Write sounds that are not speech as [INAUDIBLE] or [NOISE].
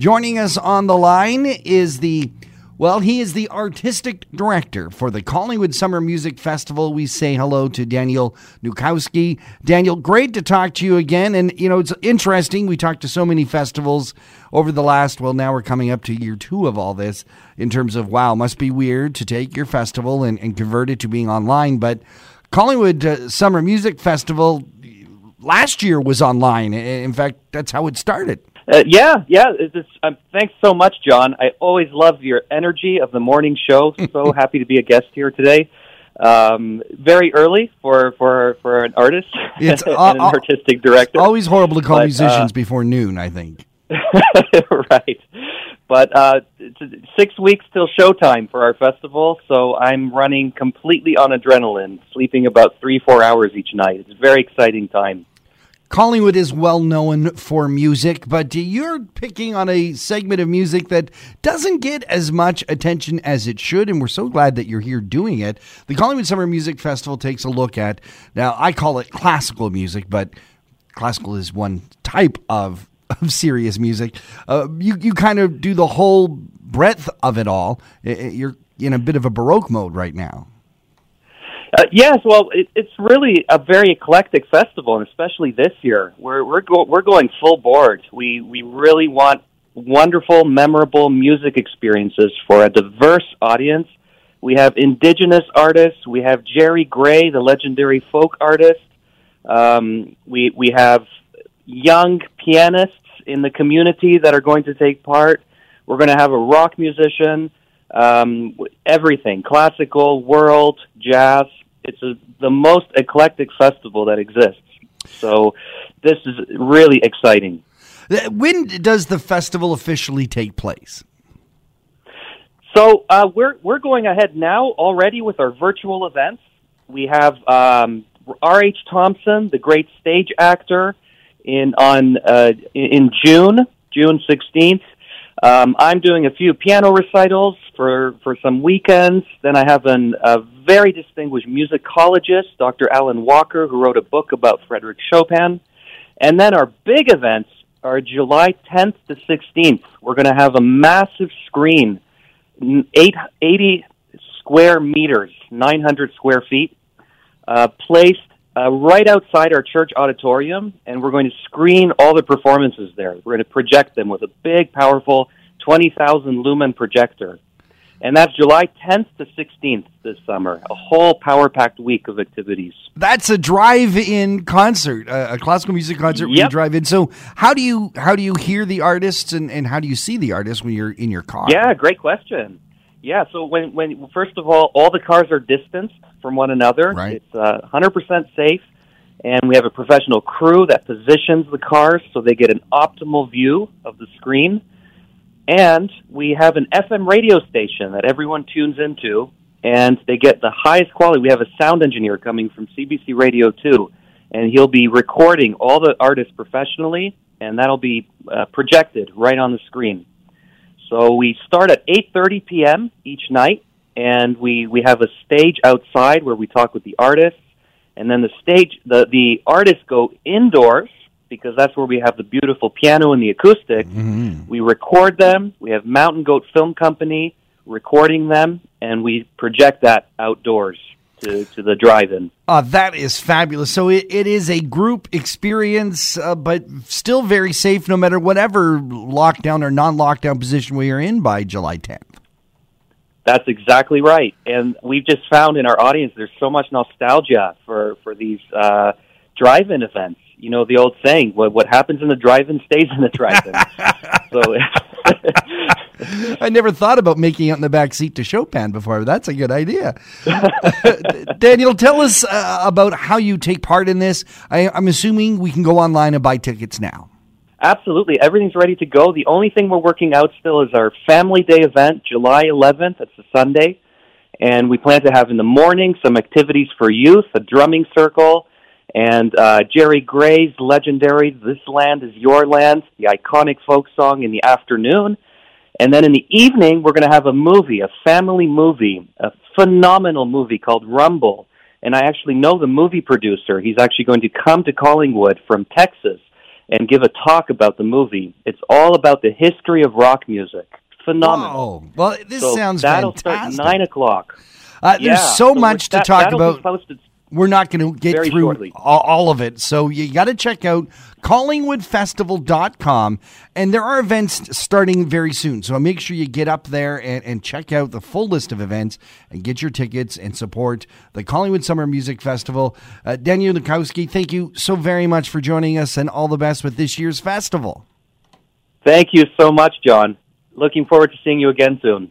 Joining us on the line is the well, he is the artistic director for the Collingwood Summer Music Festival. We say hello to Daniel Vnukowski. Daniel, great to talk to you again. And, you know, it's interesting. We talked to so many festivals over the last, well, now we're coming up to year two of all this in terms of, wow, must be weird to take your festival and, and convert it to being online. But Collingwood uh, Summer Music Festival last year was online. In fact, that's how it started. Uh, yeah, yeah. It's, um, thanks so much, John. I always love your energy of the morning show. [LAUGHS] So happy to be a guest here today. Um, very early for for for an artist it's, [LAUGHS] and uh, an artistic director. Always horrible to call but, musicians uh, before noon. I think. [LAUGHS] right, but uh, six weeks till showtime for our festival, so I'm running completely on adrenaline, sleeping about three four hours each night. It's a very exciting time. Collingwood is well known for music, but you're picking on a segment of music that doesn't get as much attention as it should, and we're so glad that you're here doing it. The Collingwood Summer Music Festival takes a look at, now I call it classical music, but classical is one type of, of serious music. Uh, you, you kind of do the whole breadth of it all. You're in a bit of a Baroque mode right now. Uh, yes, well, it, it's really a very eclectic festival, and especially this year, we're we're go- we're going full board. We we really want wonderful, memorable music experiences for a diverse audience. We have indigenous artists. We have Jerry Gray, the legendary folk artist. Um, we we have young pianists in the community that are going to take part. We're going to have a rock musician um, everything classical, world, jazz. It's a, the most eclectic festival that exists. So this is really exciting. When does the festival officially take place? So uh, we're we're going ahead now already with our virtual events. We have um, R. H. Thompson, the great stage actor, in on uh, in June June sixteenth. Um, I'm doing a few piano recitals for, for some weekends. Then I have an, a very distinguished musicologist, Dr. Alan Walker, who wrote a book about Frederick Chopin. And then our big events are July 10th to 16th. We're going to have a massive screen, eight, 80 square meters, 900 square feet, uh, placed uh, right outside our church auditorium, and we're going to screen all the performances there. We're going to project them with a big, powerful 20,000 lumen projector. And that's July 10th to 16th this summer, a whole power packed week of activities. That's a drive in concert, a, classical music concert yep. where you drive in. So, how do you how do you hear the artists and, and how do you see the artists when you're in your car? Yeah, great question. Yeah, so when when first of all, all the cars are distanced from one another. Right. It's uh, 100% safe, and we have a professional crew that positions the cars so they get an optimal view of the screen. And we have an FM radio station that everyone tunes into, and they get the highest quality. We have a sound engineer coming from CBC Radio 2, and he'll be recording all the artists professionally, and that'll be uh, projected right on the screen. So we start at 8:30 p.m. each night, and we we have a stage outside where we talk with the artists, and then the stage the the artists go indoors because that's where we have the beautiful piano and the acoustic. Mm-hmm. We record them. We have Mountain Goat Film Company recording them, and we project that outdoors to, to the drive-in. Uh, that is fabulous. So it, it is a group experience, uh, but still very safe no matter whatever lockdown or non-lockdown position we are in by July 10th. That's exactly right. And we've just found in our audience there's so much nostalgia for, for these uh, drive-in events. You know the old saying, what, what happens in the drive-in stays in the drive-in. [LAUGHS] so [LAUGHS] I never thought about making out in the back seat to Chopin before. That's a good idea. [LAUGHS] Daniel, tell us uh, about how you take part in this. I, I'm assuming we can go online and buy tickets now. Absolutely. Everything's ready to go. The only thing we're working out still is our Family Day event, July 11th. That's a Sunday. And we plan to have in the morning some activities for youth, a drumming circle, and uh, Jerry Gray's legendary This Land Is Your Land, the iconic folk song in the afternoon. And then in the evening, we're going to have a movie, a family movie, a phenomenal movie called Rumble. And I actually know the movie producer. He's actually going to come to Collingwood from Texas. and give a talk about the movie. It's all about the history of rock music. Phenomenal. Whoa. Well, this so sounds that'll fantastic. start nine o'clock. Uh, there's Yeah, so we're- much to talk that'll be about. posted We're not going to get Very through all, all of it. So you got to check out collingwoodfestival.com. And there are events starting very soon. So make sure you get up there and, and check out the full list of events and get your tickets and support the Collingwood Summer Music Festival. Uh, Daniel Vnukowski, thank you so very much for joining us and all the best with this year's festival. Thank you so much, John. Looking forward to seeing you again soon.